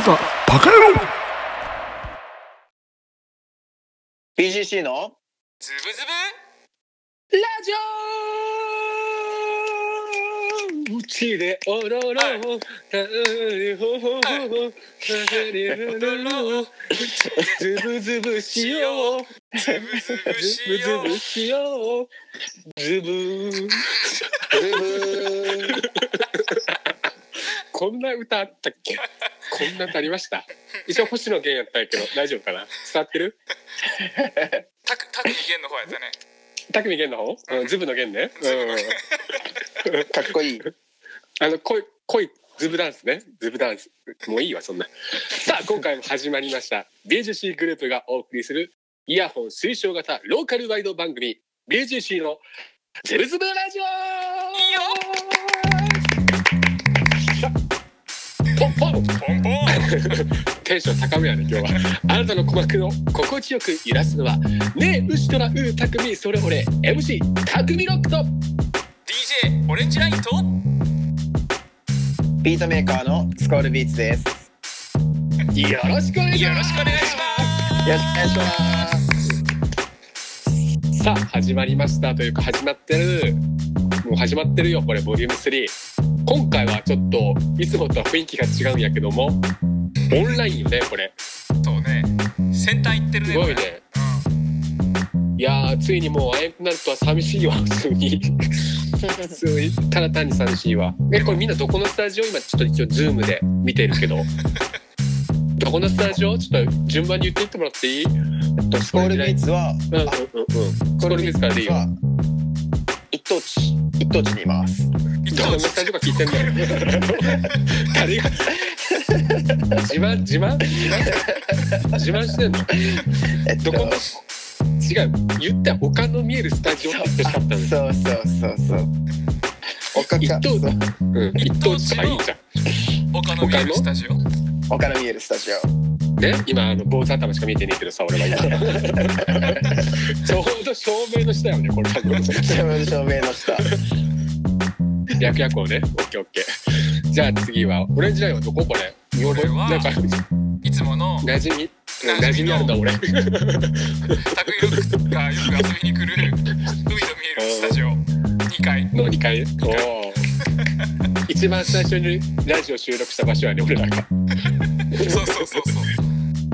せたバカ野郎。BGC の。ズブズラジオう。ちで踊ろう、はいズブズブしよう。ブズブズブズブズしよう。ブしようズブズブ こんな歌あったっけ？こんな歌ありました？一応星野源やったんやけど大丈夫かな？伝わってる？タクタクミゲンの方やったね。匠源の方、うん、ズブの源ね、うん、かっこいい。あの恋恋ズブダンスね。ズブダンス。もういいわそんな。さあ今回も始まりました。BGC グループがお送りするイヤホン推奨型ローカルワイド番組 BGC のズブズブラジオポンポンポンポンテンション高めやね今日はあなたの鼓膜の心地よく揺らすのはねえウシトラウータクミそれ俺 MC タクミロックと DJ オレンジラインとビートメーカーのスコールビーツです。よろしくお願いしよろますしくお願いしまよろしくお願いします。さあ始まりましたというか始まってるもう始まってるよこれボリューム3今回はちょっといつもとは雰囲気が違うんやけども。オンラインよねこれ。すそうね。先端行ってるねすごいね。いやーついにもう会えなくなるとは寂しいわ普通に。普通にただ単に寂しいわ。えこれみんなどこのスタジオ今ちょっと一応ズームで見てるけど。どこのスタジオ？ちょっと順番に言っていってもらっていい？スコールビーツは、うんうんうんスコールビーツからでいいよ。は一等地。一等地にいます。うん伊どこの藤スタジオか聞いてんだよ。誰が？自慢？自慢？自慢してんの？えっと。どこの？違う。言ったら他の見えるスタジオって言ってほしかったのよ。そうそうそうそう。おかか一等そう。うん。一等地かいいじゃ他の見えるスタジオ？他の見えるスタジオ。んね？今あの坊主頭しか見えてねえけどさ俺は今ちょうど照明の下よねこれ。多分照明照明の下。略略をね。オッケーオッケー。じゃあ次はオレンジラインはどこ？これ。これはなんかいつもの馴染み？馴染みあるんだ俺。タクイロがよく遊びに来る海の見えるスタジオ。2階。の2階？一番最初にラジオ収録した場所はね俺らが。そうそうそうそ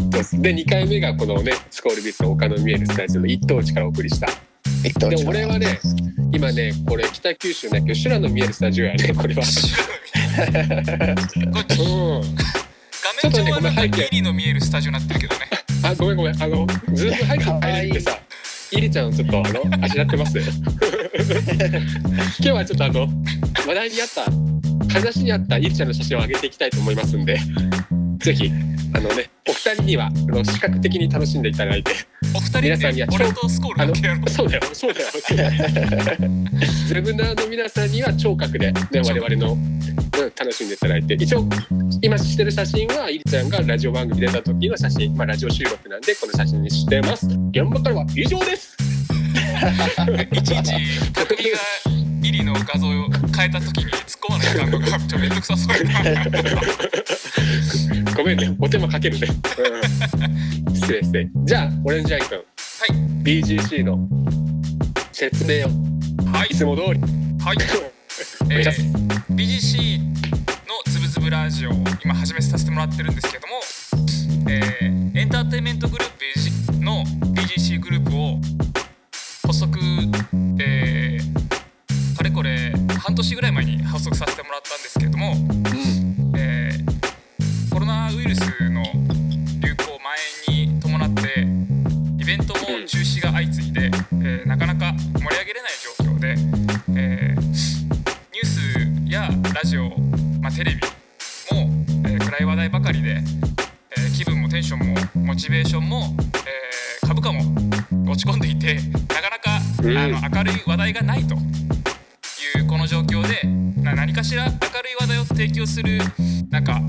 う。です。で2回目がこのねスコールビーツの丘の見えるスタジオの一等地からお送りしたで一等地。俺はね今ねこれ北九州だけど修羅の見えるスタジオやねこれは。うん。画面上はなんかギリの見えるスタジオになってるけどね。あごめんごめん。あのズーム入って入ってさイリちゃんちょっとあのあしらってます 今日はちょっとあの話題にあった話にあったイリちゃんの写真を上げていきたいと思いますんでぜひあのねお二人にはあの視覚的に楽しんでいただいてお二人皆さんにはで俺とスコールだけやろうそうだよそうだよ。ズブナーの皆さんには聴覚で、ね、我々の、うん楽しんでいただいて一応今してる写真はイリちゃんがラジオ番組出た時の写真、まあ、ラジオ収録なんでこの写真にしてます。現場からは以上です。いちいち匠がイリの画像を変えた時に突っ込まないかんのがめんどくさそう ごめんね。お手間かけるね、うん、失礼失礼。じゃあオレンジアイ君。はい。BGC の説明を。はい。いつも通り。はい、えー BGC のつぶつぶラジオを今始めさせてもらってるんですけども、えーエンターテインメントグループの BGC グループを発足、えーかれこれ半年ぐらい前に発足させてもらったんですけれども、イルスの流行前に伴ってイベントも中止が相次いで、えーなかなか盛り上げれない状況で、えーニュースやラジオ、まあ、テレビも、えー暗い話題ばかりで、えー気分もテンションもモチベーションも、えー株価も落ち込んでいてなかなか、うん。あの明るい話題がないと。いうこの状況でな何かしら明るい話題を提供するなんか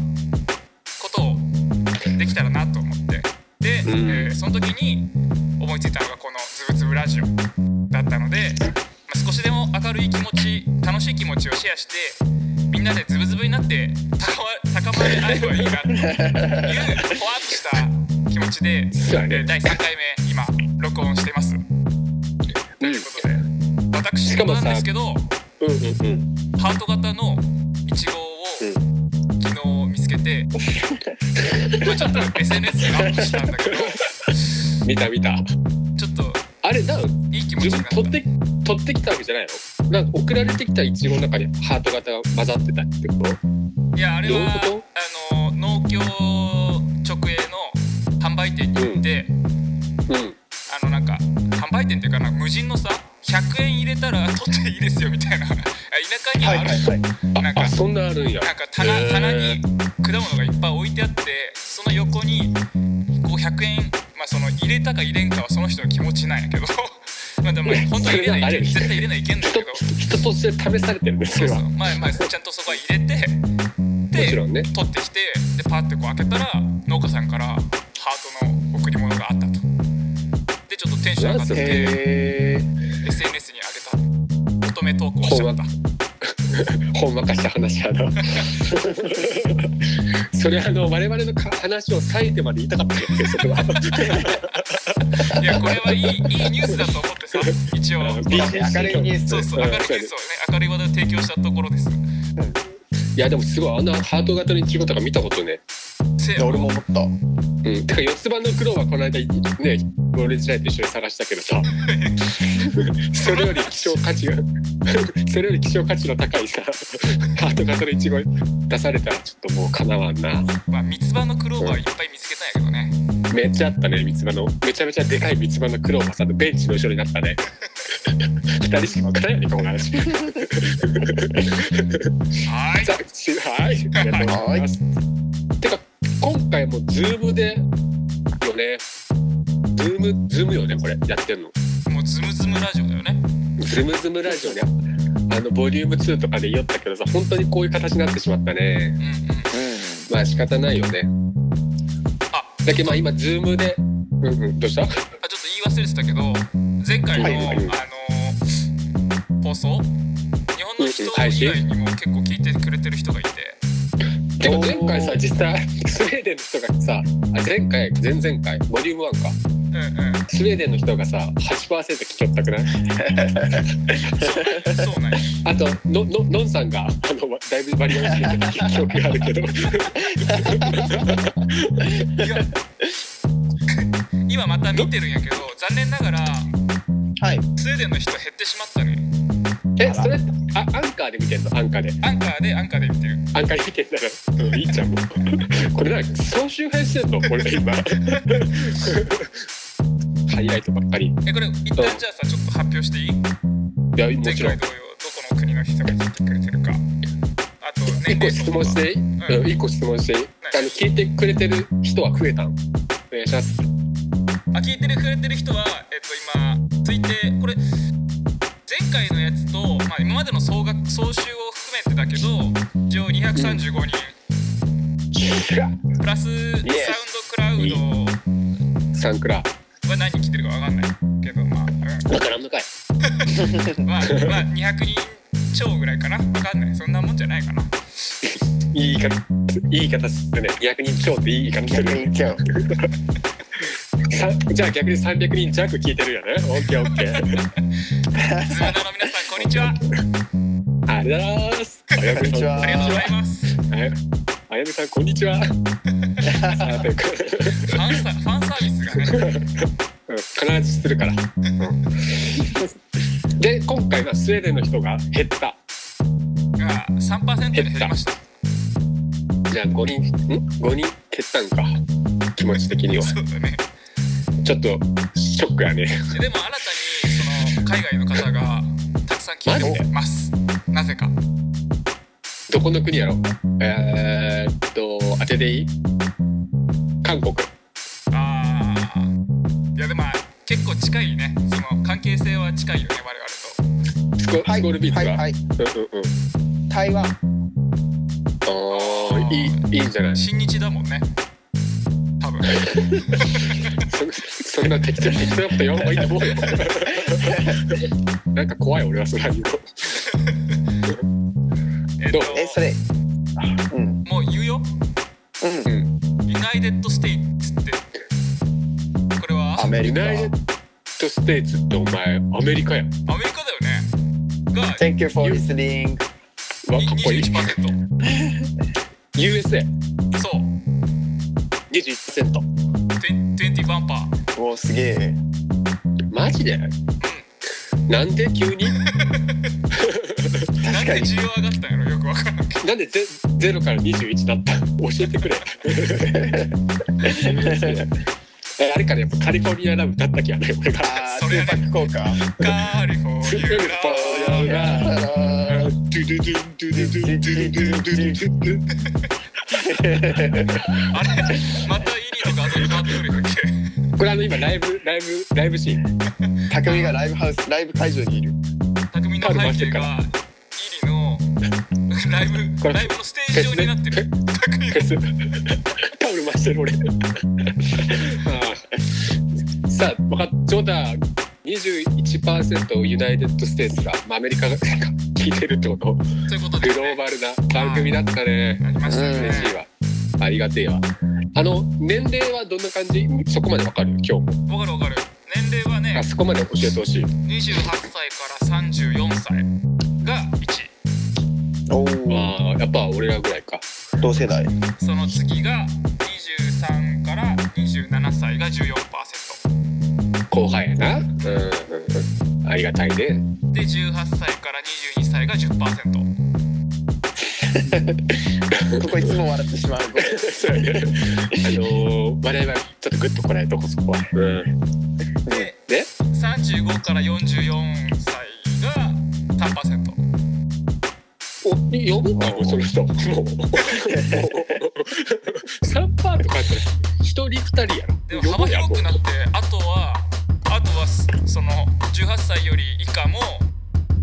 できたらなと思って。で、うん。えーその時に思いついたのがこの「つぶつぶラジオ」だったので、まあ、少しでも明るい気持ち楽しい気持ちをシェアしてみんなでズブズブになって高ま高まり合えばいいなっていうほわっとした気持ちで、第3回目今録音しています。ということで私なんですけどうんうんうん。ハート型のて、まあちょっと SNS にアップしたんだけど見た見た。ちょっとあれなんいい気持ち自になった。分取って取ってきたわけじゃないの？なんか送られてきたイチゴの中にハート型が混ざってたってこと？いやあれはあの農協直営の販売店に行って、うん。あのなんか販売店っていうかな無人のさ100円入れたら取っていいですよみたいな。あ田舎にはある、はいはいはい。なんかそんなあるんや。なんか棚棚に果物がいっぱい置いてあってその横にこう100円まあその入れたか入れんかはその人の気持ちなんやけど。まあでも本当は入れない絶対入れないいけんだけど。人人として試されてるんですよ。そうそう。まあまあちゃんとそこは入れてもでね。取ってきてでパッてこう開けたら農家さんからハートの贈り物があったと。でちょっとテンション上がって。へ SNS に上げた乙女投稿しちゃった。ほんま。かした話やな。それあの我々のか話を割いてまで言いたかったんやけどそれは。いやこれはいいいいニュースだと思ってさ一応。明るいニュース。そうそう明るいニュースをね明るい話題を提供したところです。いやでもすごいあんなハート型のイチゴとか見たことね。俺も思ったうん。てか四つ葉のクローバーこの間ね俺時代と一緒に探したけどさ。それより希少価値が それより希少価値の高いさハート型のイチゴ出されたらちょっともうかなわんな。まあ三つ葉のクローバーいっぱい見つけたんやけどね。めっちゃあったね三つ葉の。めちゃめちゃでかい三つ葉のクローバーさんのベンチの後ろになったね。二人しか分からないねこの話。はい。さあしはい。ありがとうございます今回もズームでよね。ズームズームよねこれ。やってんの。もうズムズムラジオだよね。ズムズムラジオね。あのボリューム2とかで言おったけどさ本当にこういう形になってしまったね。うんうん。うまあ仕方ないよね。あ。だけどまあ今ズームでうんうんどうした？あちょっと言い忘れてたけど前回の、はいはい。あの放送？日本の人以外にも結構聞いてくれてる人がいててか前回さ実際スウェーデンの人がさあ前回前々回ボリューム1か。うんうん。スウェーデンの人がさ8%聞きよったくない？そうなんや。あとのののんさんがあのだいぶバリエーションで記憶があるけど。今また見てるんやけど残念ながらはい。スウェーデンの人減ってしまったねえそれあアンカーで見てんの？アンカーで。アンカーでアンカーで見てる。アンカーで見てんだら、うん、いいじゃんもう。これなんか総集編してんのこれ今ハイライトばっかり。えこれ一旦じゃあさちょっと発表していい？いやも前ちろん。どこの国の人が聞いてくれてるか。あと年一個質問していい、ん。うん、一個質問していい？あの聞いてくれてる人は増えたん？お願いします。あ聞いてるくれてる人はえっと今推定これまあ、今までの総額総集を含めてだけど一応235人、プラスサウンドクラウド。サンクラ。は何人来てるかわかんない。けどまあ、うん。わからんのかい。まあ、まあ、200人超ぐらいかな。わかんない。そんなもんじゃないかないい言い方いするね200人超っていい言い方する逆に今日 さじゃあ逆に300人弱聞いてるよね。オッケーオッケー。ズムナの皆さんこんにちは。ありがとうございます。こんにちは。ありがとうございますあやめさんこんにちは。ファンサファンサービスがね。うん。必ずするから。で今回はスウェーデンの人が減った。が3%に減りましたじゃあ5人ん？5人減ったんか。気持ち的には。そうだね。ちょっとショックやね。でも新たにその海外の方がたくさん聞いてます。なぜか。どこの国やろ？えー、っと当てていい？韓国。あー。いやでもまあ結構近いね。その関係性は近いよね我々と。スコ,、はいスコールビーツが。はいはい。うんうんうん。台湾いいいいんじゃない？新日だもんね。多分。そ そんな適当適当なこと言わん方がいいと思うよ。なんか怖い俺はそれは言うの。えっとどう？えそれ。あうん。もう言うよ。うん。うん United States って。これは？アメリカ。 United States ってお前アメリカやん。アメリカだよねが Thank you for listening わかっこいい。21%, USA21% そう。20バンパー。おーすげえ。マジで？なんで急に？確でかに需要上がったんやろ？よくわからんけど。なんでゼ0から21だった？教えてくれ。えあれからやっぱカリフォルニアラブ歌ったっけ？やね俺が。あーそれね。スーパー効果。カリフォルニアラブまたイリの画像に変わってくるんだっけこれあの今ライブライブライブシーン匠がライブハウスライブ会場にいる匠の背景がイリのライブライブのステージ上になってる匠がフェスタオル回してる俺さあ分かっちょうど21% United States が、まあ、アメリカが聞いてるってこと？ということでグローバルな番組だったね。ありましたね。嬉しいわ。ありがてえわ。あの年齢はどんな感じ？そこまでわかる？今日も。わかるわかる。年齢はねあそこまで教えてほしい。28歳から34歳が1おおああやっぱ俺らぐらいか。同世代。その次が23から27歳が14%後輩やな。うんうんうんありがたいね。で18歳から22歳が10%こ こいつも笑ってしまう。そうやね。あのー、我々はちょっとグッとこらえとこそこは。うん。で？で35から44歳が3%お呼ぶその人。もう。もう3パーとかやったら1人2人やろ。でも幅広くなってその18歳より以下も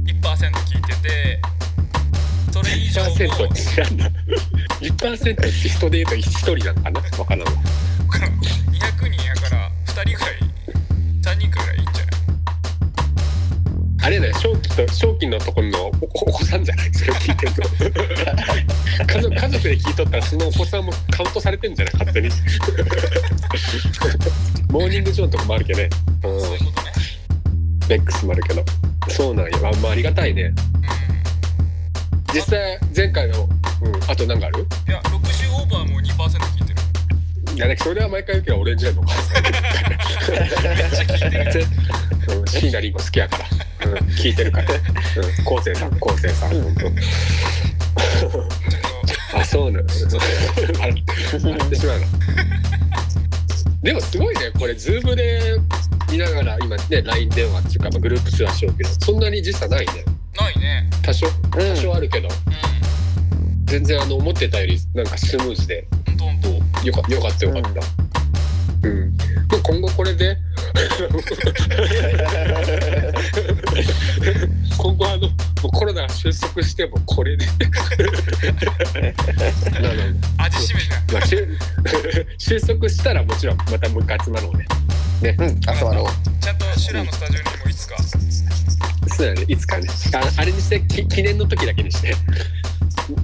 1%聞いててそれ以上も1%って知らんな。1%って人で言うと1人なのかな？分からんわ。200人やから2人ぐらい3人くらいいいんじゃない？あれだよ。正気と正気のところのおお子さんじゃない？それ聞いてると。家族家族で聞いとったらそのお子さんもカウントされてんじゃない？勝手に。モーニングジョーンとかもあるけどね、うん、そういうことねベックスもあるけど。そうなんやあまあありがたいね。実際前回の、うん、あと何かある？うんいや60オーバーも2%聞いてる。いやだそれは毎回言うけどオレンジラインのお母さんめっちゃ聞いてる。うん椎名林檎好きやから、うん、聞いてるから、うん、昴生さん昴生さん。本当。あそうなの笑笑ってしまうな。でもすごいね。これズームで見ながら今ね LINE 電話っていうか、まあ、グループ通話しようけどそんなに時差ないね。ないね。多少うん。多少あるけど、う全然あの思ってたよりなんかスムーズで。んほんとよかよかったよかった。うん、もう今後これで？今後あのもうコロナが収束してもこれで。味しめじゃんまあ、収 収束したらもちろんまたもう一回集まろうねうん集まろうちゃんとシュラのスタジオにもいつか。そうだね。いつかね。ああれにしてき記念の時だけにして。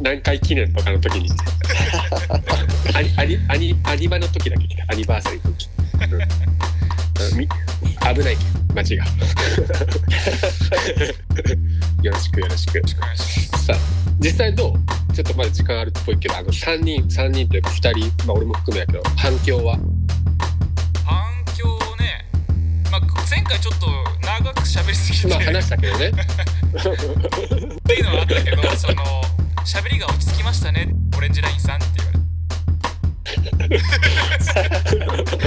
何回記念とかの時に。アニアニアニアニバの時だけ来てアニバーサリーの時、うん。うん。み危ないけど。街が。よろしくよろしく。よろしくお願いします。さあ実際どう？ちょっとまだ時間あるっぽいけどあの3人3人というか2人、まあ、俺も含めやけど反響は？回ちょっと長く喋りすぎて、まあ話したけどね。っていうのはあったけどその喋りが落ち着きましたね。オレンジラインさんって言われて。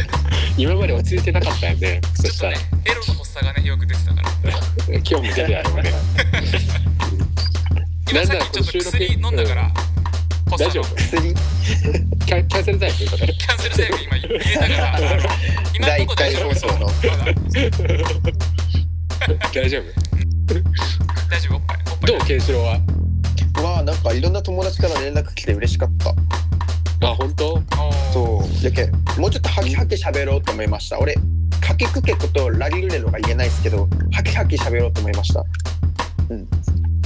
今まで落ち着いてなかったよね。そしたら。ちょっとねエロの発作がねよく出てたから。今日も出てやろうね。今さっきちょっと薬飲んだから発大丈夫薬キャンキャンセル剤ということでキャンセル今入れたから。今第1のとこ大回丈夫放送の。まだ。大丈夫？大丈夫？おっぱいおっぱい。どうケンシロウは？まあなんかいろんな友達から連絡来て嬉しかった。あ本当？おー。そう。やけんもうちょっとハキハキ喋ろうと思いました。俺かけくけことラリルレロが言えないですけどハキハキ喋ろうと思いました。うん。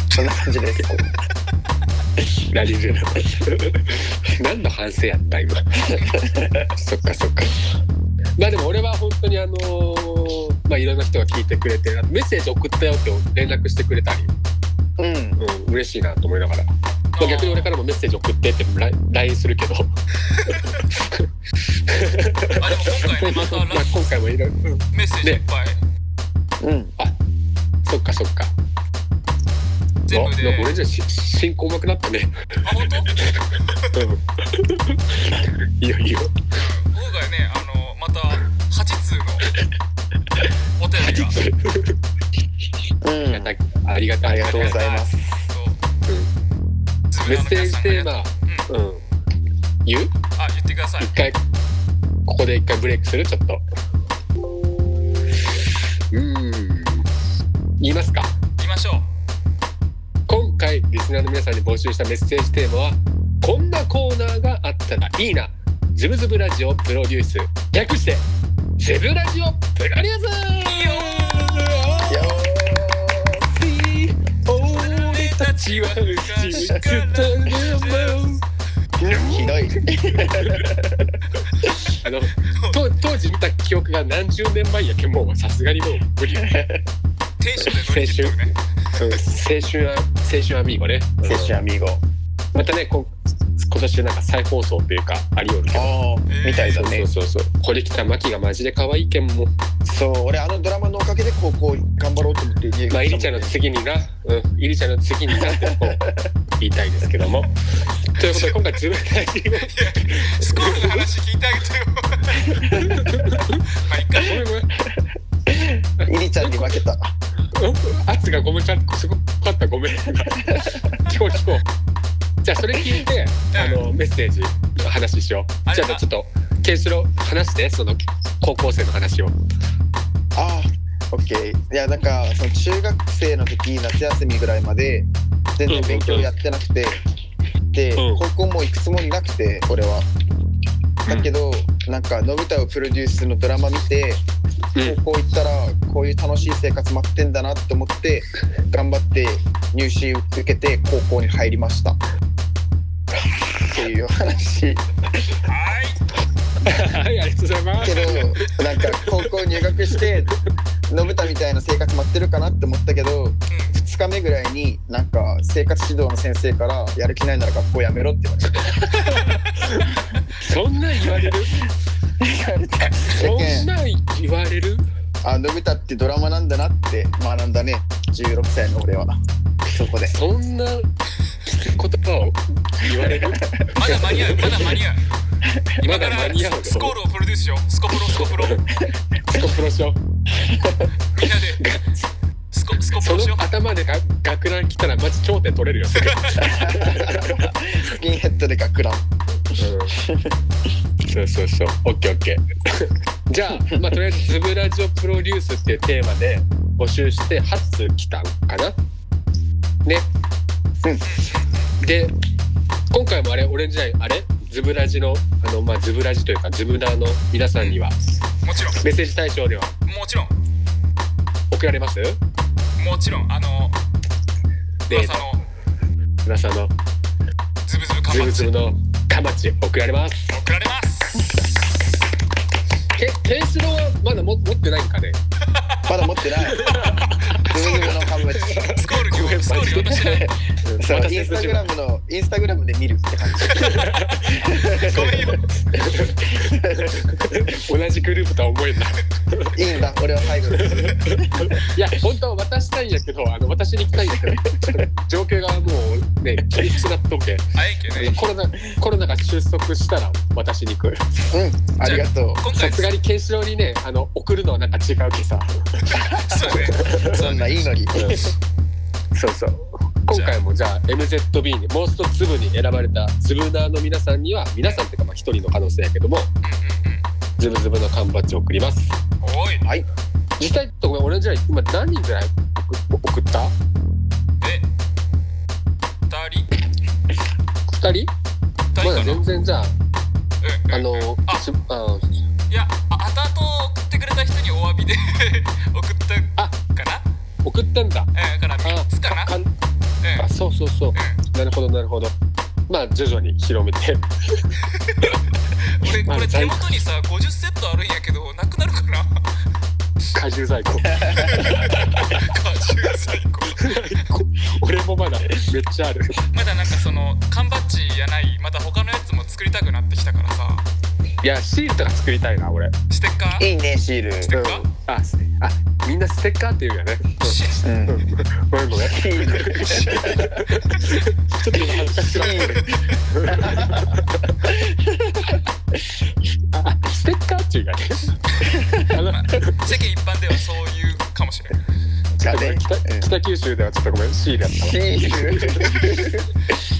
そんな感じですラリルレロ何の反省やった今。そっかそっか。まあでも俺は本当にあのーまあいろんな人が聞いてくれてメッセージ送ったよって連絡してくれたり、うん。うん、嬉しいなと思いながら、まあ、逆に俺からもメッセージ送ってってラ LINE するけど。あでも今回ねまたラまあ今回もいろいろ、うん。メッセージいっぱい。うん。そっかそっか全部で。あなんか俺じゃし進行うまくなったね。あ本当？うん。いいよいいよ今回ねあのまた8通のお便りが。うん。ありがたい。ありがとうございます。そう。メッセージテーマ。うんうん。言う？あ言ってください。一回ここで一回ブレイクする？ちょっと。うーん。言いますか？言いましょう。今回リスナーの皆さんに募集したメッセージテーマはこんなコーナーがあったらいいな。ズブズブラジオプロデュース。略してゼブラジオプロデュース。よ俺たちは昔からひどい。あのと当時見た記憶が何十年前やけんもうさすがにもう無理 青春は青春アミーゴね。うんセッションアミーゴ。またねこ今年なんか再放送っていうかありよるけど。ああみたいだね。そうそうそう。これ来たマキがマジで可愛いけんも。そう俺あのドラマのおかげで高校頑張ろうと思って家まあイリちゃんの次にな。うん。イリちゃんの次になってこう 言いたいですけども。ということで今回自分ラジスコールの話聞いてあげてよ。まあいっか。オごめんごめん。イリちゃんに負けた。うん 圧がごめんちゃんすごかったごめん。聞こう聞こう。じゃあそれ聞いてあのメッセージの話しよう。じゃあちょっとケンシロウ話してその高校生の話を。ああオッケーいやなんかその中学生の時夏休みぐらいまで全然勉強やってなくてでうん高校も行くつもりなくて俺は。だけどなんか信太をプロデュースのドラマ見てうん高校行ったらこういう楽しい生活待ってんだなって思って頑張って入試受けて高校に入りました。っていう話。はい。はいありがとうございます。けどなんか高校入学して信太みたいな生活待ってるかなって思ったけど2日目ぐらいになんか生活指導の先生から「やる気ないなら学校やめろ」って言われてるあ信太ってドラマなんだなって学んだね。16歳の俺は。そこで。そんな言葉を言われる？まだ間に合うまだ間に合う。今まからだ間に合う。スコールをプロデュースしよう。スコプロスコプロ。みんなスコプロしようでスコスコプロしよう頭でが学ラン来たらマジ頂点取れるよスキンヘッドで学ランそうそうそう。オッケーオッケー。じゃあまあとりあえず「ズブラジオプロデュース」っていうテーマで募集して8通来たんかな？ね。で今回もあれ俺じゃないあれ？ズブラジのあのまあズブラジというかズブナーの皆さんにはもちろん。メッセージ対象ではもちろん。送られます？もちろん。あので噂の。噂の。ズブズブカズマチブズブのカマチ送られます。送られます。けケンシロウはまだも持ってないんかね。まだ持ってない。ズブズブのチスコールにごめんスコールに渡してないそうインスタグラムのインスタグラムで見るって感じごめんよ同じグループとは思えんないいいんだ俺は最後いや本当は渡したいんやけどあの私に行きたいんだけど状況がもうね。厳しくなっとけあえけねコロナコロナが収束したら私に行くうんありがとう今回さすがにケンシロウにねあの送るのはなんか違うけさそうねそんないいのにそうそう。今回もじゃあ MZB にもう一粒に選ばれたズブナーの皆さんには皆さんっていうかまあ一人の可能性やけどもズブズブの缶バッジを送ります。うんおい。はい。実際とごめん俺じゃあ今何人ぐらい送送った？え？二人。二人？まだ全然じゃあうんうんあのあ。すあいやあ後々送ってってくれた人にお詫びで 送ったあかな？送ったんだ。うんだから3つかな。かんうん。あそうそうそう。なるほどなるほど。まあ徐々に広めて。俺 これ手元にさ50セットあるんやけどなくなるかな？果汁在庫 果汁在庫俺もまだめっちゃある。まだなんかその缶バッジやないまた他のやつも作りたくなってきたからさ。いやシールとか作りたいな俺。ステッカー？いいねシール。ステッカー？あステあみんなステッカーって言うよね。シうん。うんごめんごめんちょっと今恥ずかしくなってあステッカーっていうかね。あの世間一般ではそういうかもしれんちょっとごめんうん。北北九州ではちょっとごめんシールやったール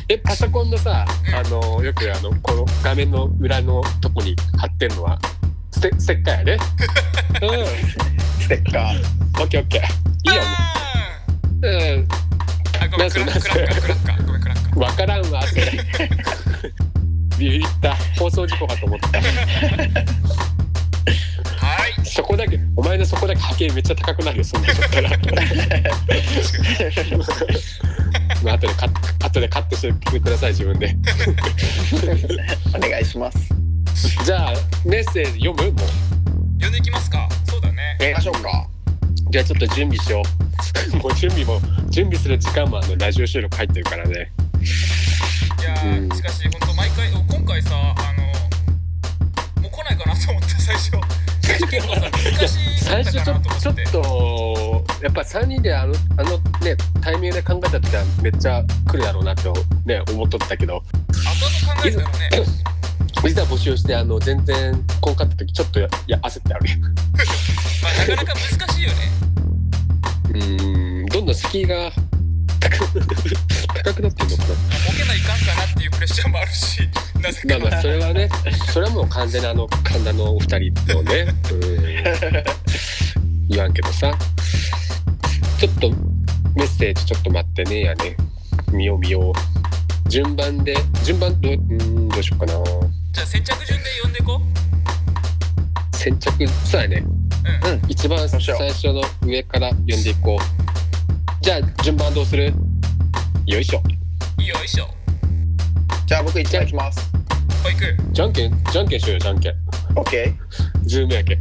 えパソコンのさあのよくあのこの画面の裏のとこに貼ってんのはステステッカーやね。う んステッカー。オッケーオッケー。いいよ。あもううん。ーあごめんクラッカークラッカークラッカーごめんクラッカー。わからんわそれ。ビビった。放送事故かと思った。はい。そこだけお前のそこだけ波形めっちゃ高くなるよそんなとこからまあ後でカット後でカットしてください自分で。お願いします。じゃあメッセージ読む？もう。呼んでいきますかやりましょうか。じゃあちょっと準備しよう。もう準備も準備する時間もあのラジオ収録入ってるからね。いやー、うん。しかし本当毎回今回さあのもう来ないかなと思って最初。最初最初ちょっとやっぱ3人であのあのねタイミングで考えた時はめっちゃ来るだろうなとね思っとったけど。後々考えたらねいざ募集してあの全然こんかった時ちょっとやいや焦ってあるまあ、なかなか難しいよね。うーんどんどん敷居が高く高くなってるのかな。ボケないかんかなっていうプレッシャーもあるし。なぜか。まあまあそれはねそれはもう完全にあの神田のお二人のねうん。言わんけどさ。ちょっとメッセージちょっと待ってねやね。見よう見よう。順番で順番どうんどうしようかなじゃあ先着順で呼んでいこ先着そうやね。ううん一番最初の上から読んでいこう。じゃあ順番どうする？よいしょ。よいしょ。じゃあ僕一番いきます。ほいく。じゃんけん？じゃんけんしようよじゃんけん。オッケズームやけ。ん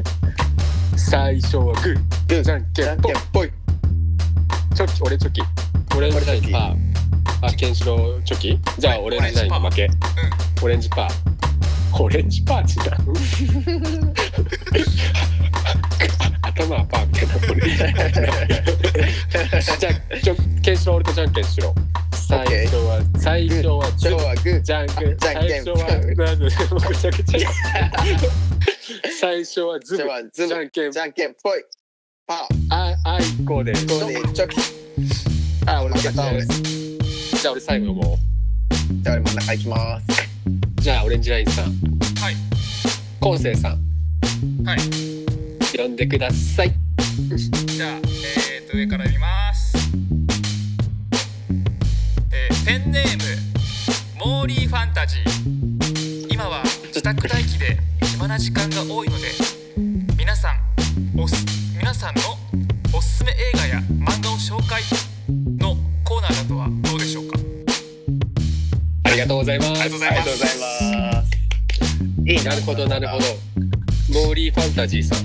最初はグー。ー。じゃんけんぽいチョキ俺チョキ。オレンジナインパーあケンシロウチョキ？じゃあオレンジナインの負け。オレンジパー。オレンジパー違う？頭はパーみたいな。オレンジパーじゃあちょケンシロウ俺とじゃんけんしろ最初は最初はグー。じゃんけん最初はなんで？ぐちゃぐちゃ最初はズじゃあムズム。じゃんけんじゃんけんぽい。パー。ああいこで。こうでチョキ。あ俺負けたじゃあ俺最後もじゃあ俺真ん中行きます。うじゃあオレンジラインさん。はい。コンセイさん。はい。呼んでください。じゃあえー、と上から見ます。えー、ペンネームモーリーファンタジー。今は自宅待機で暇な時間が多いので皆さんおす皆さんのおすすめ映画や漫画を紹介がとうございますありがとうございます。ありがとうございます。いいなるほどなるほど。モーリーファンタジーさん。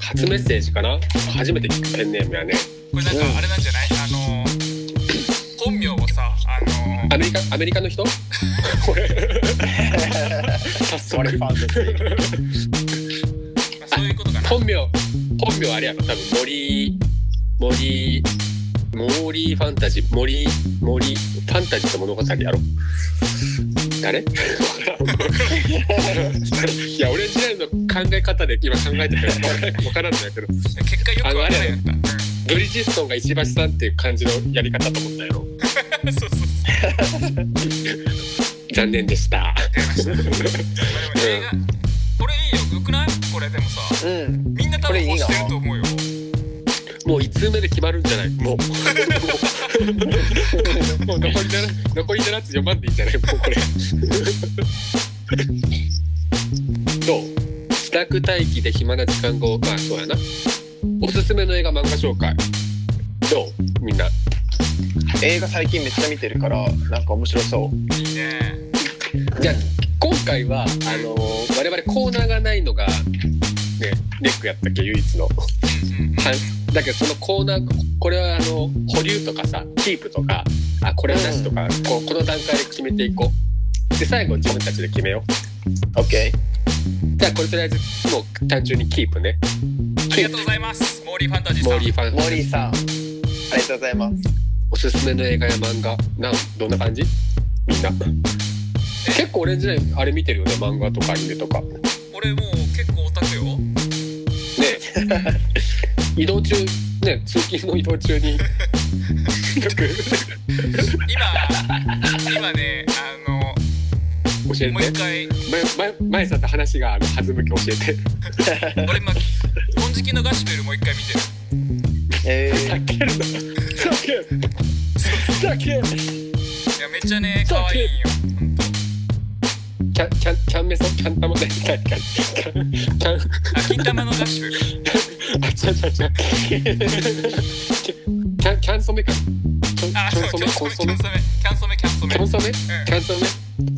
初メッセージかな？初めて聞くペンネームやね。これなんかあれなんじゃない？あの本名をさあのアメリカアメリカの人？これ。早速。俺ファンですまあそういうことかな。本名本名あれやろ多分。森森モーリーファンタジー森森ファンタジーと物語やろ誰？いや俺時代の考え方で今考えてたから分からんのやけど。結果よくわからんやブリヂストンが石橋さんっていう感じのやり方と思ったやろ。そうそうそう。残念でした。これいいよ。よくない？これでもさ。うん。みんな多分欲してると思う。よもう1通目で決まるんじゃない？もう。も う残り7残り7つ読まんでいいんじゃない？もうこれ。どう。宅待機で暇な時間後まあそうやな。おすすめの映画漫画紹介。どうみんな。映画最近めっちゃ見てるからなんか面白そう。いいね。じゃあ今回はあのー我々コーナーがないのがクやったっけ唯一の。だけどそのコーナーこれはあの保留とかさキープとかあこれはなしとか、こうこの段階で決めていこう。で最後自分たちで決めよう。OK じゃあこれとりあえずもう単純にキープね。ありがとうございます。モーリーファンタジーさん。モーリーファンモーリーさんありがとうございます。おすすめの映画や漫画。なんどんな感じ？みんな。結構俺んじゃないあれ見てるよね。漫画とかアニメとか。ね俺もう結構オタクよ 移動中ね通勤の移動中に。今今ねあの教えて。もう一回。前前前さんと話があの弾むき教えて。俺今金色のガシュベルもう一回見てる。えふざけるな。ふざける。いやめっちゃね可愛いんよキャキャキャンメソキャンタマキャンキャンキャンキャンキャンあ金玉のガシュベルあちゃちゃちゃキャンキャンソメかキャンあキそうャンソキャンソメコンソメメキャンソメキャンソメキャンソメキャンソメうんキャンソメ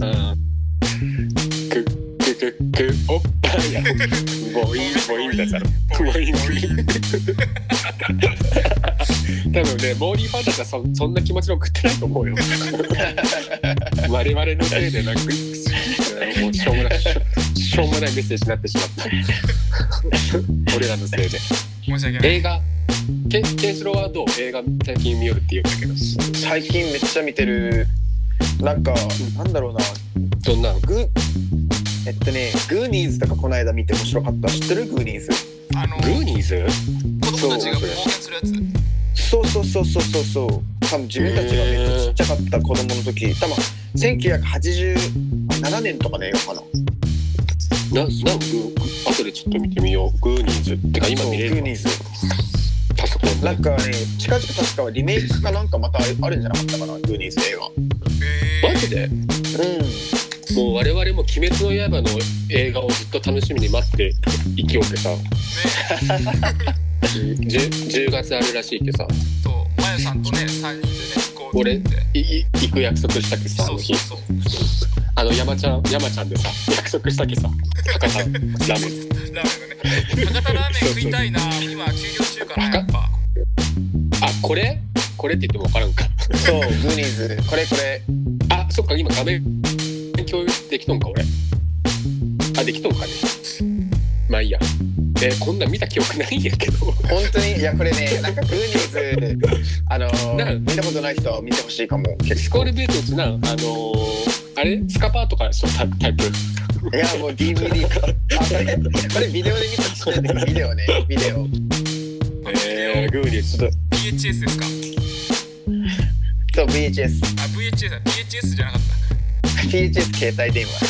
あーくくくくおっぱいやボインボインだったろボインボイン多分ねモーリーファンたちはそそんな気持ちで送ってないと思うよ我々のせいでなんかもうしょうもないしょうもないメッセージになってしまった。俺らのせいで。申し訳ない。映画けケンシロウはどう映画最近見よるって言うんだけど。ー、最近めっちゃ見てる。なんかなんだろうな。どんなグーえっとねグーニーズとかこの間見て面白かった。知ってる？グーニーズ。あのグーニーズ？子供たちが冒険するやつ。そうそうそうそうそうそう。多分自分たちがめっちゃちっちゃかった子供の時。多分1987年とかねよかな。ななんグー後でちょっと見てみよう。グーニーズってか今そう見れるグーニーズ。パソコンで。なんかね近々確かリメイクかなんかまたあるんじゃなかったかなグーニーズ映画。えマジで？うん。もう我々も「鬼滅の刃」の映画をずっと楽しみに待って生きようってさ。ー、ね 10, 10月あるらしいってさ。とまゆさんとね3人でね行こうって。言っていい行く約束したけさあそうの日そうそう。あの山ちゃん山ちゃんでさ約束したけさ博多ラーメン。ラーメンのね博多ラーメン食いたいな。今休業中かなやっぱ。あこれ？これって言っても分からんか。そうグーニーズ。これこれ。あそっか今画面共有できとんか俺。あできとんかね。まあいいやえーこんなん見た記憶ないんやけど。本当にいやこれねなんかグーニーズ あのなー、見たことない人は見てほしいかも。スコールベースうちなあのー、あれ？スカパーとかしとったタイプ？いやもう DVD あこれビデオで見たちっちゃい時ビデオね。ビデオ。えー、グーニーちょっ VHS ですか？そう VHS あ VHS だ。VHS じゃなかった。VHS 携帯電話。と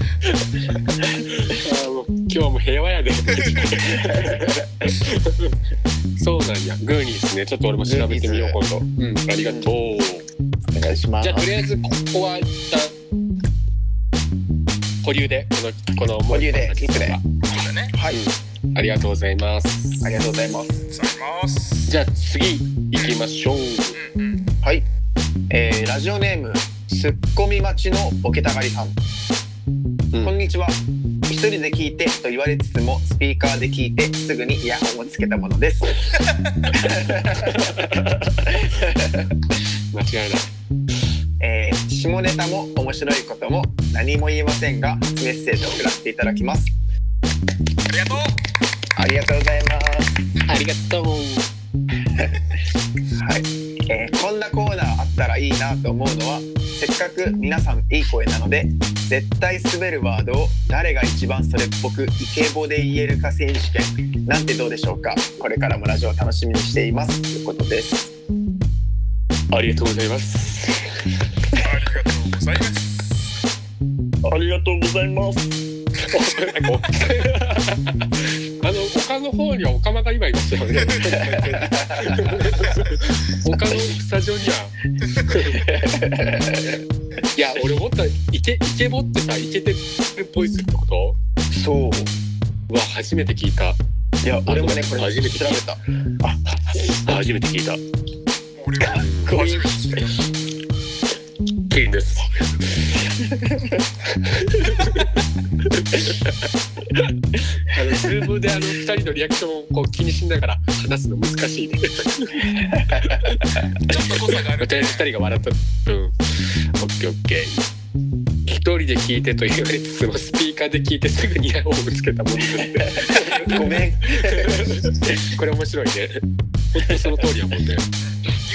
あーもう今日はもう平和やで。そうなんや。グーニーですね。ちょっと俺も調べてみよう今度。うんありがとう。お願いしますじゃあとりあえずここは一旦保留でこのこの保留でキープではい。ありがとうございます。ありがとうございます。じゃあ次行きましょう。うんうん。はい、えー、ラジオネームすっこみ待ちのボケたがりさん、うんこんにちは。一人で聞いてと言われつつもスピーカーで聞いてすぐにイヤホンをつけたものです。間違いない。えー下ネタも面白いことも何も言えませんがメッセージを送らせていただきます。ありがとう。ありがとうございます。ありがとう。はい、えーこんなコーナーあったらいいなと思うのはせっかく皆さんいい声なので絶対滑るワードを誰が一番それっぽくイケボで言えるか選手権。なんてどうでしょうか。これからもラジオを楽しみにしています。ということです。ありがとうございます。ありがとうございます。ありがとうございますあの丘の方にはオカマが今いましたよね。丘のスタジオにはいや俺思ったイケイケボってさイケてるボイスってこと？そう。うわ初めて聞いた。いや俺もねこれ初めて聞い調べた。あ初めて聞いた。俺もこ初めて聞いたキリンです。あのズームであの二人のリアクションをこう気にしながら話すの難しいね。ちょっと誤差がある二人が笑った。うんケーオッケー一人で聞いてと言われつつもスピーカーで聞いてすぐにイヤホンをつけたものでごめん。これ面白いね。本当にその通りやもんね。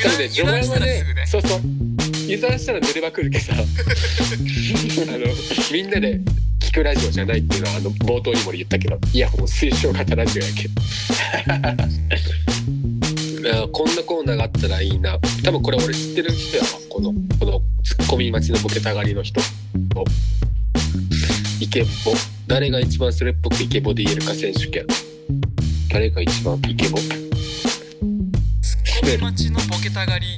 多分ね序盤は油断したらねすぐね。そうそう。油断したら濡れまくるけどさ。あのみんなで聞くラジオじゃないっていうのはあの冒頭にも言ったけどイヤホン推奨型ラジオやけどあこんなコーナーがあったらいいな。多分これ俺知ってる人やわ。このこのツッコミ待ちのボケたがりの人。イケボ。誰が一番それっぽくイケボで言えるか選手権。誰が一番イケボ。ツッコミ待ちのボケたがり。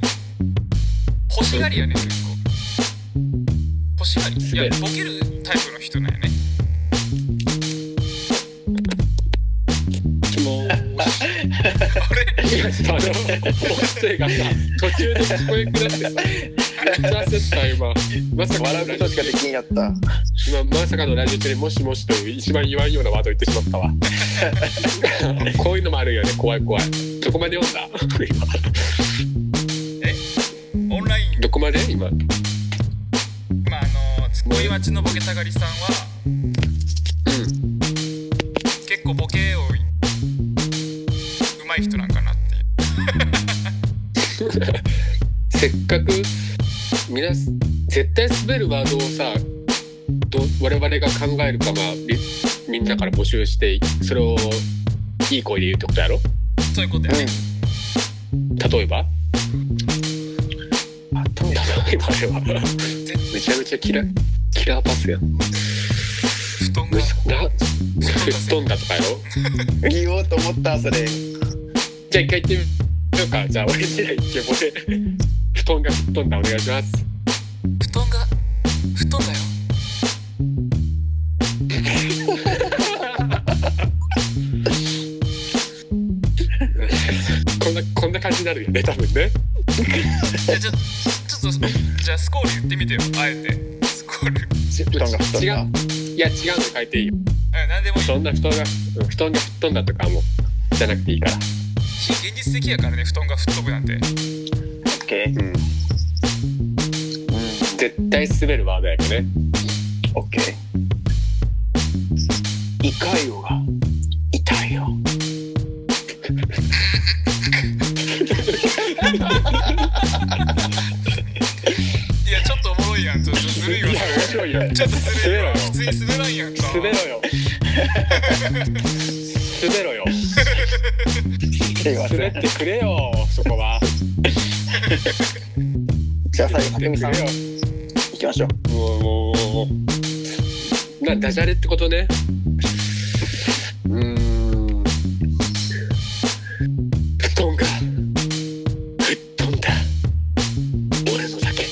欲しがりやね結構。欲しがり。いやボケるタイプの人なんやねあの音声がさ途中で聞こえくなってさめっちゃ焦った今まさか笑うことしかできんやった今。まさかのラジオ中に「もしもし」と一番言わんようなワード言ってしまったわ。こういうのもあるよね怖い怖い。どこまで読んだ今オンラインどこまで今まあのツッコミ待ちのボケたがりさんはせっかくみな絶対滑るワードをさど我々が考えるかまあみみんなから募集してそれをいい声で言うってことやろ？そういうことやね、例えば？例えば？あれは。めちゃめちゃキラキラーパスやん。布団が。な吹っ飛んだとかやろ？言おうと思ったそれ。じゃあ一回言ってみようか。じゃあ俺時代イケボで布団が吹っ飛んだ。お願いします。布団が布団だよ。こんなこんな感じになるよね多分ね。じゃあちょちょっとじゃあスコール言ってみてよあえて。スコール。ち布団が布違団ういや違うの書いていいよ。うん何でもいい。そんな布団がうん布団が吹っ飛んだとかもうじゃなくていいから。非現実的やからね布団が吹っ飛ぶなんてオッケーうん。絶対滑るワードやけどね。オッケー胃潰瘍が痛いよ。いやちょっとおもろいやん。ちょっとずるいわ。いや面白いよ。ちょっとずるいわ。滑ろよ。普通に滑らんやんか。滑ろよ。滑ろよ。滑ってくれよそこは じゃあ最後匠さん。滑って行きましょう。くれよもうもうもうなダジャレってことね。うん。布団が。吹っ飛んだ。俺のだけ。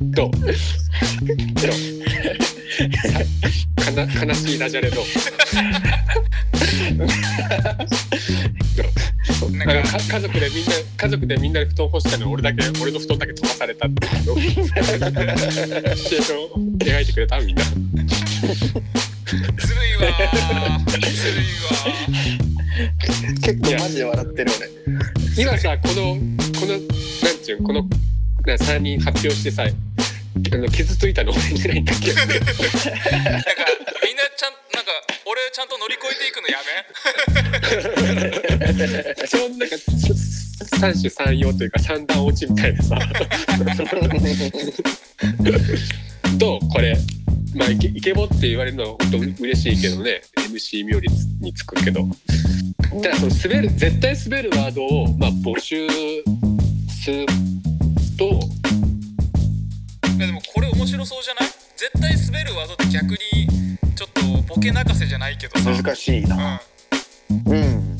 どう？どう？悲しいダジャレどうでみんな家族でみんなで布団干したのに俺だけ俺の布団だけ飛ばされたっていう。のシチュエーションを描いてくれたみんな。ずるいわー。ずるいわ結構マジで笑ってる俺今さこのこのなんちゅうこのな3人発表してさあの傷ついたの俺じゃないんだっけ？ーなんかみんなちゃんなんか俺ちゃんと乗り越えていくのやめ？そのなんか三種三様というか三段落ちみたいなさ。どうこれ。まあイケイケボって言われるのは本当嬉しいけどね。MC 冥利につくけど。ただその滑る絶対滑るワードをまあ募集すると。いやでもこれ面白そうじゃない？絶対滑るワードって逆にちょっとボケ泣かせじゃないけどさ。難しいな。うん。うん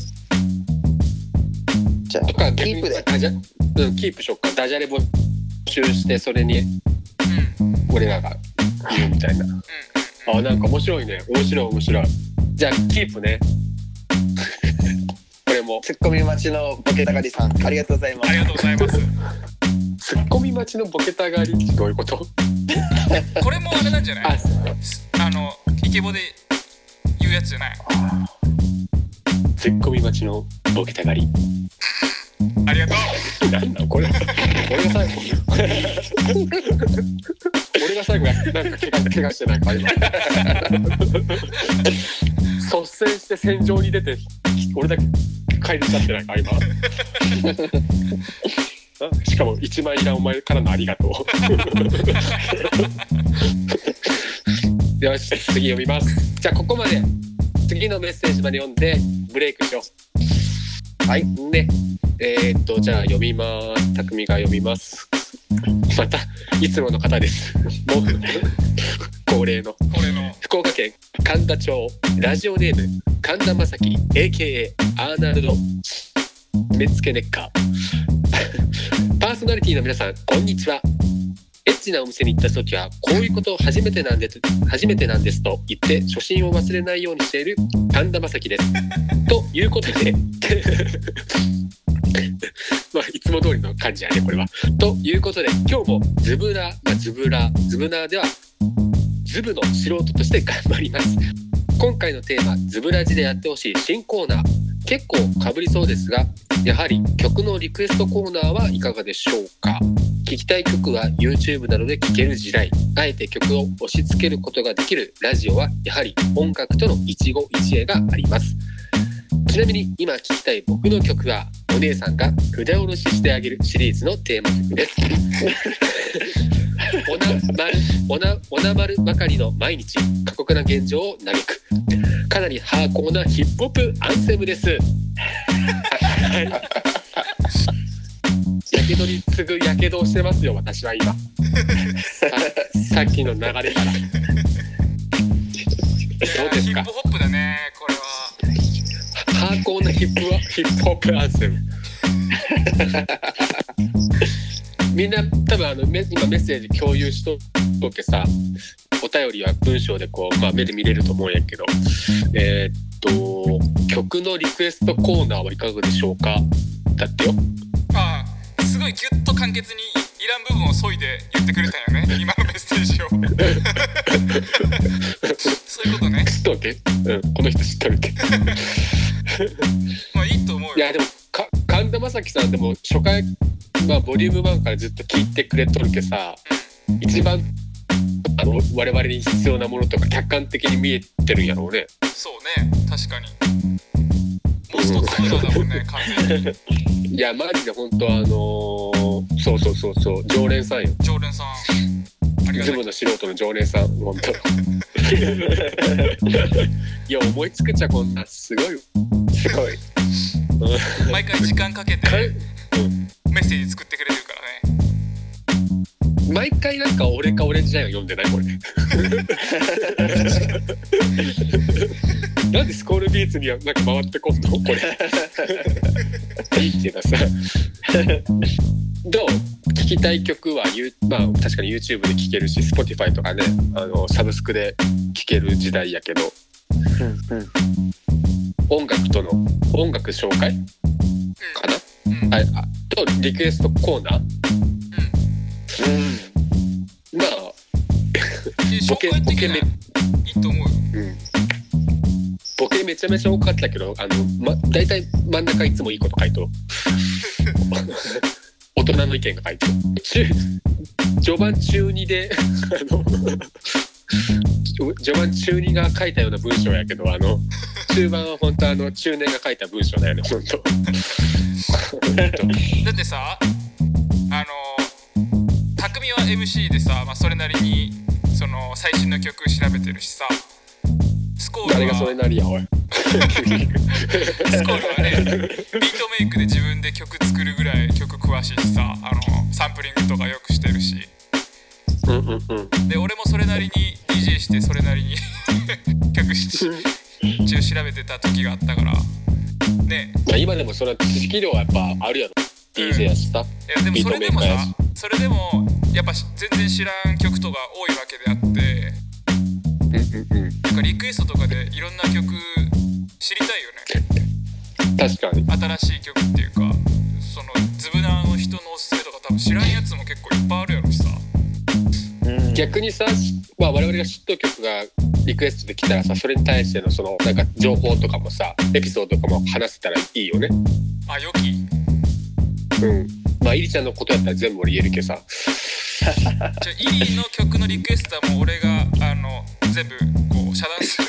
じじゃあとかキープで。ダジャうんキープしよっか。ダジャレ募集してそれに俺らが言うみたいな。あなんか面白いね。面白い面白い。じゃあキープね。これも。ツッコミ待ちのボケたがりさんありがとうございます。ありがとうございます。ツッコミ待ちのボケたがりってどういうこと？これもあれなんじゃない？ああのイケボで言うやつじゃない？ツッコミ待ちのボケたがり。ありがとうなんだこれ。俺が最後俺が最後なんか怪我怪我してないか今。率先して戦場に出て俺だけ帰りちゃってないか今。しかも一枚いらんお前からのありがとう。よし次読みます。じゃあここまで。次のメッセージまで読んでブレイクしよう。はい。ねえー、っとじゃあ読みます。匠が読みます。またいつもの方です。もう恒例の。の。福岡県神田町ラジオネーム神田正輝 AKA アーナルド目付けネッカー。パーソナリティの皆さんこんにちはエッチなお店に行った時はこういうことを初めてなんです初めてなんですと言って初心を忘れないようにしている神田正輝です。ということで まあいつも通りの感じやねこれは。ということで今日もズブラ、まあ、ズブラズブナーではズブの素人として頑張ります。今回のテーマズブラジでやってほしい新コーナー。結構かぶりそうですがやはり曲のリクエストコーナーはいかがでしょうか？聴きたい曲は YouTube などで聴ける時代あえて曲を押し付けることができるラジオはやはり音楽との一期一会があります。ちなみに今聴きたい僕の曲はお姉さんが筆下ろししてあげるシリーズのテーマ曲です。おなまるおなおなまるばかりの毎日過酷な現状を嘆く。かなりハーコーなヒップホップアンセムです。やけどに次ぐやけどをしてますよ私は今。さ さっきの流れから。どうですか？ヒップホップだねこれは。ハーコーなヒップはヒップホップアンセム。みんな多分あのメ今メッセージ共有しととけさお便りは文章でこう、まあ、目で見れると思うんやけど。えーっと曲のリクエストコーナーはいかがでしょうか？だってよごいギュッと簡潔にいらん部分を削いで言ってくれたよね。今のメッセージを。そういうことね。知っとるけうん。この人知っとるけ？まあいいと思うよ。いやでもか神田正輝さんでも初回まあボリューム1からずっと聞いてくれとるけさ一番あの我々に必要なものとか客観的に見えてるんやろうね。そうね。確かにモストツーラーだもんね完全にいやマジで本当あのーそうそうそうそう常連さんよ。常連さん。ありがたい。ズブの素人の常連さん本当。いや思いつくっちゃこんなすごい。すごい。毎回時間かけてかメッセージ作ってくれてるからね。毎回なんか俺か俺じゃん読んでないこれ なんでスコールビーツにはなんか回ってこんの？これ。いいけどさ。どう？聴きたい曲は、ゆまあ、確かに YouTube で聴けるし Spotify とかねあのサブスクで聴ける時代やけど。うんうん。音楽との音楽紹介？かな？うん。うんああとリクエストコーナー？まあボケボケめいと思うめちゃめちゃ多かったけどあの、ま、大体真ん中いつもいいこと書いと。る 大人の意見が書いてる中序盤中2であの序盤中2が書いたような文章やけどあの中盤は本当あの中年が書いた文章だよね本当。だってさあの匠は MC でさ、まあ、それなりにその最新の曲調べてるしさスコール誰がそれはなりやおい。スコールはねビートメイクで自分で曲作るぐらい曲詳しいしさあのサンプリングとかよくしてるし。うんうんうん。で俺もそれなりに DJ してそれなりに 曲し中調べてた時があったから。ね。まあ、今でもその知識量はやっぱあるやろ。DJ やしさ、いやでもそれでもさそれでもやっぱし全然知らん曲とか多いわけであってうんうんうん、なんかリクエストとかでいろんな曲知りたいよね。確かに。新しい曲っていうかそのズブナーの人のおすすめとか多分知らんやつも結構いっぱいあるやろしさ。うん。逆にさ、まあ、我々が知った曲がリクエストできたらさそれに対してのそのなんか情報とかもさエピソードとかも話せたらいいよね。あ良き。うん。まあイリちゃんのことやったら全部俺言えるけどさ。じゃあイリーの曲のリクエストはもう俺があの全部こう遮断する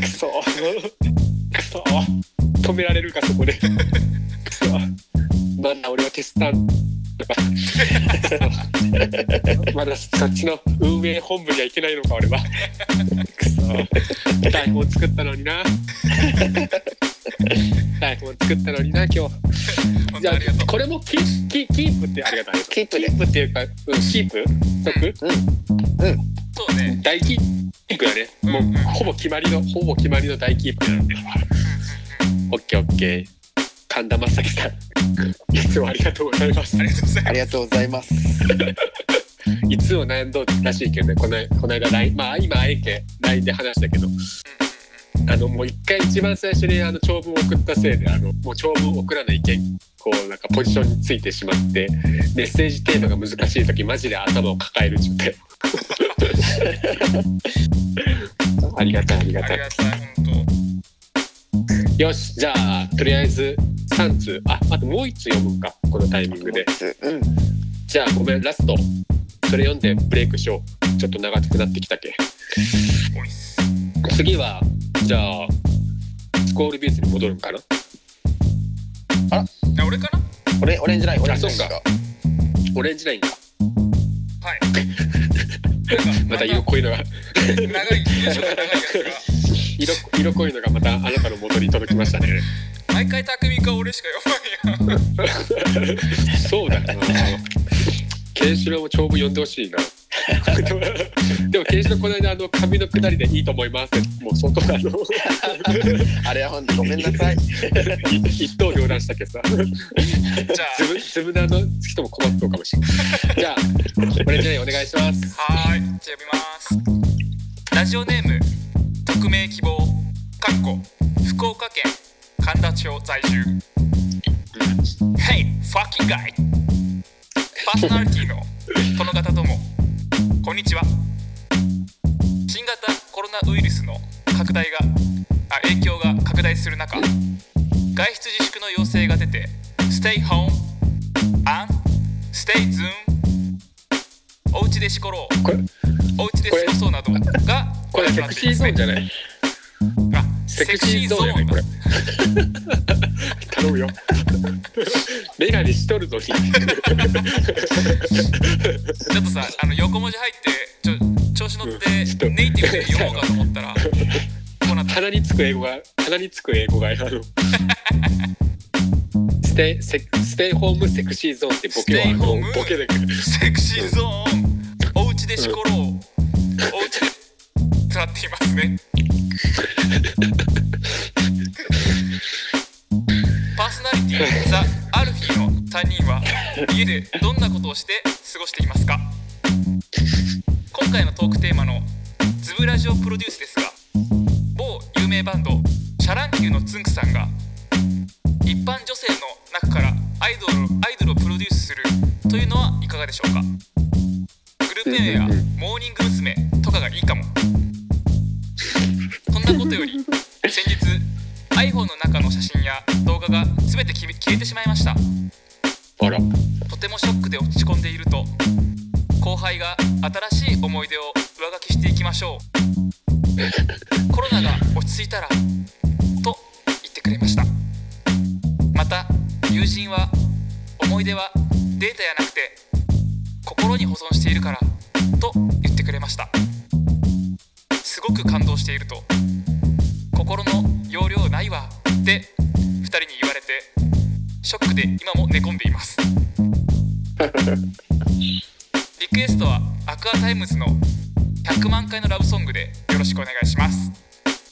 くそ。くそ。止められるかそこで。くそ。まだ俺はテスタンまだそっちの運営本部には行けないのか俺は。くそ。台本作ったのにな。台本作ったのにな今日。本じゃ当ありがとう。あこれもキキキープってありがとうキープでキープっていうか、うん、キープ？得そうね。大キープやね。もううんうん。ほぼ決まりのほぼ決まりの大キープなんでオッケーオッケー。神田正輝さん。いつもありがとうございます。ありがとうございます。ありがとうございます。いつも悩んどうらしいけどね。このこの間 LINE まあ今あえて LINE で話したけどあのもう一回一番最初にあの長文を送ったせいであのもう長文送らないけんこうなんかポジションについてしまってメッセージテーマが難しい時マジで頭を抱える状態ありがたいありがたい。ありがたい本よしじゃあとりあえず3通。ああともう1通読むんかこのタイミングで。うん。じゃあごめんラスト。それ読んでブレイクしよう。ちょっと長くなってきたけ次はじゃあスコールビーズに戻るんかな？あ俺かな？オレオレンジラインオレンジラインあそうか。オレンジラインか。はい。また色濃いのが。長い長い色色濃いのがまたあなたの元に届きましたね。毎回匠か俺しか読まんやんそうだな。ケンシロウも長文読んでほしいな でもケンシロウこの間あの髪のくだりでいいと思います。ってもう相当あの あれは本当ごめんなさい。一刀両断したけどさ。じゃあ。自分自分であの人も困っとうかもしれないじゃあオレンジラインお願いします。はーいじゃあ読みます。ラジオネーム匿名希望かっこ福岡県神田町在住。Hey fucking guy パーソナリティのこの方どうもこんにちは。新型コロナウイルスの拡大があ影響が拡大する中外出自粛の要請が出て Stay home and stay zoom お家でしころうこれお家で過ごそうなどがこれセクシーゾーンじゃない？あセクシーゾーンやねこれ。頼むよ。メガネしとるのにちょっとさあの横文字入ってちょ調子乗ってネイティブで読もうかと思ったらこうなった。鼻につく英語が鼻につく英語があの ステイセステイホームセクシーゾーンってボケはあのステイホームボケで。セクシーゾーン。お家でしころう。お家で となっていますねザ・アルフィーの3人は家でどんなことをして過ごしていますか？今回のトークテーマの「ズブラジオプロデュース」ですが某有名バンドシャ乱Q のつんくさんが一般女性の中からアイドルアイドルをプロデュースするというのはいかがでしょうか？グループ名やモーニング娘。とかがいいかもこんなことより先日 iPhone の中の写真が全て消えてしまいました。あら。とてもショックで落ち込んでいると後輩が新しい思い出を上書きしていきましょう。コロナが落ち着いたらと言ってくれました。また友人は思い出はデータやなくて心に保存しているからと言ってくれました。すごく感動していると心の容量ないわって2人に言われてショックで今も寝込んでいます。リクエストはアクアタイムズの100万回のラブソングでよろしくお願いします。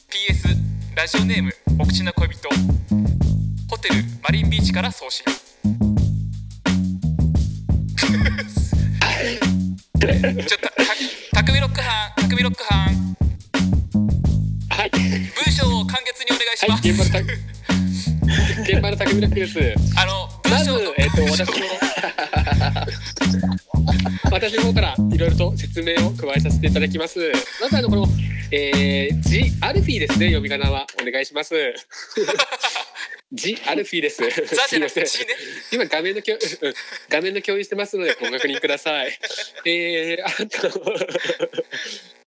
PS ラジオネームお口の恋人。ホテルマリンビーチから送信。ちょっとた匠ロック班匠ロック班。はい。文章を簡潔にお願いしはいます、現場のた現場の匠のですあの文まずえっ、と、私の、私の方からいろいろと説明を加えさせていただきます。まずあの、この、えー、ジ・アルフィーですね、読み仮名は。お願いします。ジ・アルフィーです。すいません今画面の共、うん画面の共有してますのでご確認ください。えー、あと、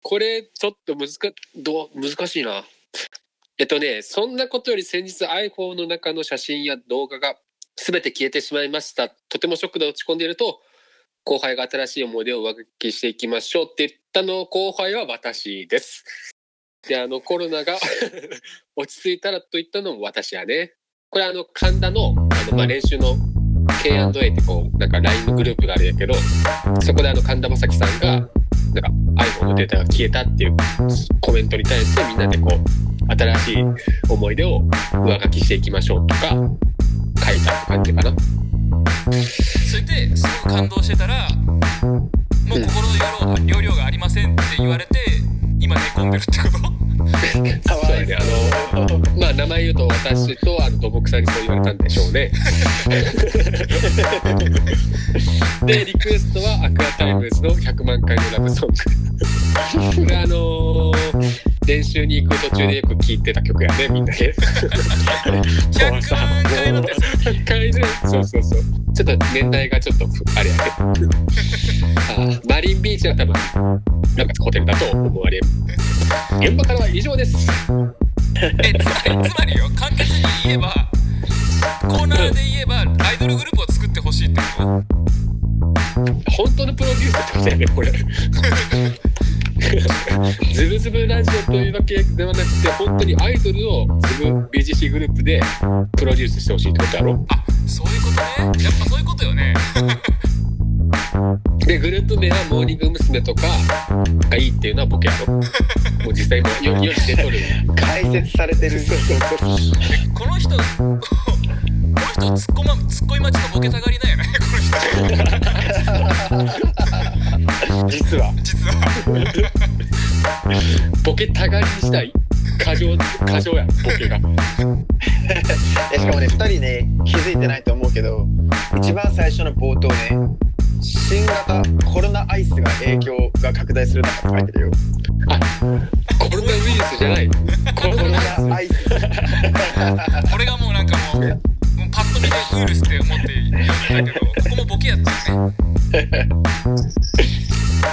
これちょっと難か、どう、難しいな。えっとね、そんなことより先日 iPhone の中の写真や動画が全て消えてしまいました。とてもショックで落ち込んでいると、後輩が新しい思い出を上書きしていきましょうって言ったの後輩は私です。で、あのコロナが 落ち着いたらと言ったのも私やね。これあの神田のあの、まあ、練習の K&A ってこうなんか LINE のグループがあるんやけどそこであの神田正輝さんがなんか iPhone のデータが消えたっていうコメントに対してみんなでこう新しい思い出を上書きしていきましょうとか書いたって感じかな。それですごく感動してたらもう心の容量がありませんって言われて今寝込んでるってこと？そうやねあのまあ名前言うと私とあの土木さんにそう言われたんでしょうね。でリクエストはアクアタイムズの100万回のラブソング。これあのー練習に行く途中でよく聴いてた曲やねみんなで。100万回のって100回ねそうそうそう。ちょっと年代がちょっとあれやねあマリンビーチは多分なんかホテルだと思われる。現場からは以上です。えつまりつまりよ簡潔に言えばコーナーで言えばアイドルグループを作ってほしいってこと？本当のプロデュースってことやねこれ ズブズブラジオというわけではなくて本当にアイドルをズブ BGC グループでプロデュースしてほしいってことやろ？あそういうことね。やっぱそういうことよね。でグループ名はモーニング娘。とかがいいっていうのはボケやろ。もう実際も世に出とる。解説されてる。そうそうそうこの人この人突っ込ま突っ込み待ちのボケたがりだよねこの人 実は。実はボケたがりにしたい過剰過剰や。ボケが。えしかもね2人ね気づいてないと思うけど一番最初の冒頭ね新型コロナアイスが影響が拡大する中って書いてるよ。コロナウイルスじゃない。コロコロナナアイス。これがもうなんかもうもうパッと見でウイルスって思って読んでたけどここもボケやったよね。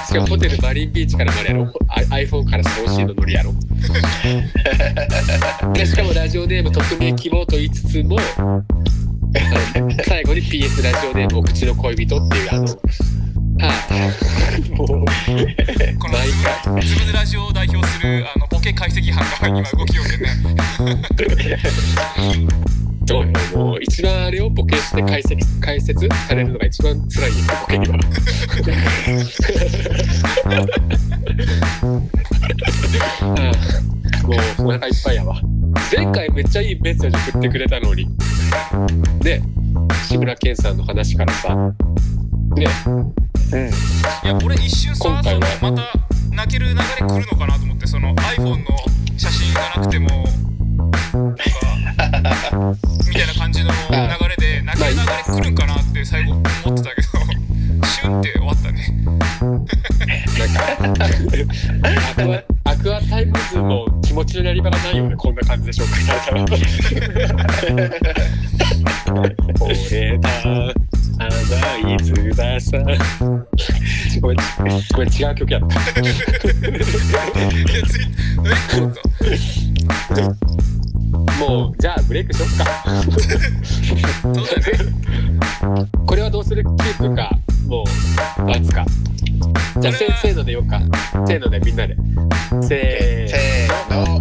しかもホテルマリンビーチからまでやろ。あ iPhone から送信のノリやろ。でしかもラジオネーム匿名希望と言いつつも 最後に PS ラジオネームお口の恋人っていうあのはあもうこの毎ズブズブズラジオを代表するあのボケ解析班が今動きようでね そうよもう一番あれをボケして解析解説されるのが一番辛いんだボケには。ああもうお腹いっぱいやわ。前回めっちゃいいメッセージ送ってくれたのに。ね志村けんさんの話からさ。ねうんいや俺一瞬さ今回はそのまた泣ける流れ来るのかなと思ってその iPhone の写真がなくてもみたいな感じの流れで泣ける流れ来るんかなって最後思ってたけどシュンって終わったねなんかアクアタイムズも気持ちのやり場がないよねこんな感じで紹介されたら。俺だあないつださごめんごめん違う曲やった。いや次えそうかもうじゃあブレイクしよっか。そうだね？これはどうするキープかもう罰か。じゃあせせーのでよっか。せーのでみんなで。せーせーの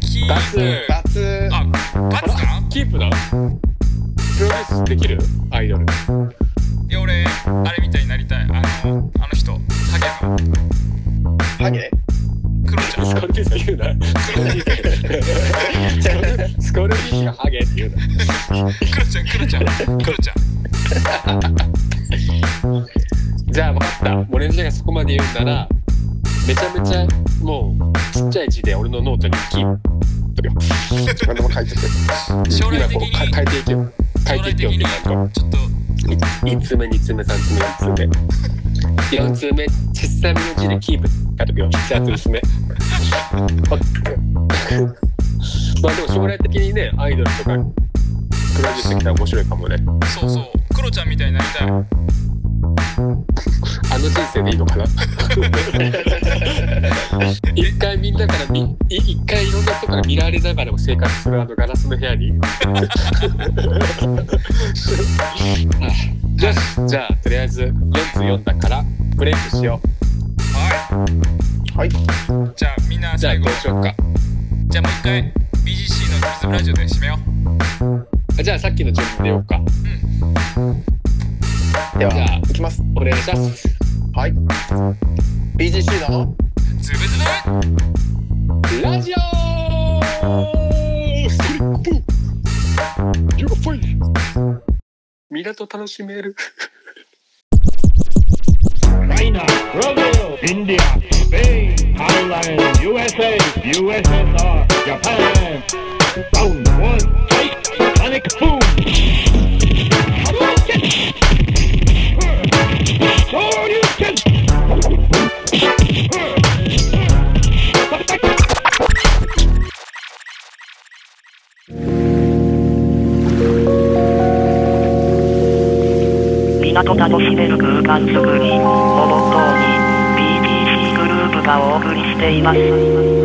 キー罰プバツあ罰かなキープだ。プロデュースできる？アイドル。いや俺あれみたいになりたいあのあの人ハゲのハゲ？スコルピース言うな。スコルピース。がハゲって言うな。クロちゃん、クロちゃん、クロちゃん。じゃあ分かった。俺のじがそこまで言うんなら、めちゃめちゃもうちっちゃい字で俺のノートにキーとよ。何でも書いてて。将来的に変えていけよ。変えていけよ。ちょっと。1通目2通目3通目4通目。4通目小さめの字でキープ書いとくよ筆圧薄めまあでも将来的にねアイドルとかプロデュースできたら面白いかもね。そうそう。クロちゃんみたいになりたい。あの人生でいいのかな？一回みんなから一回いろんな人から見られながらも生活するあのガラスの部屋に。よしじゃあとりあえず4通読んだからブレイクしよははい。い。じゃあみんなうじゃあ最後どうしようか。じゃあもう一回 BGC のズブズブラジオで締めよう。あじゃあさっきの順でようかではじゃあいきます。お願いしますはい。BGC のズブズブラジオスリップ !You're f i 楽しめる。ライナー、ブラジル、インディア、スペイン、ハイライン、USA、USSR、ジャパン、ラウンド1、タイ、パニックフォー、ハロー、ゲット港楽しめる空間づくり」をモットーに BTC グループがお送りしています。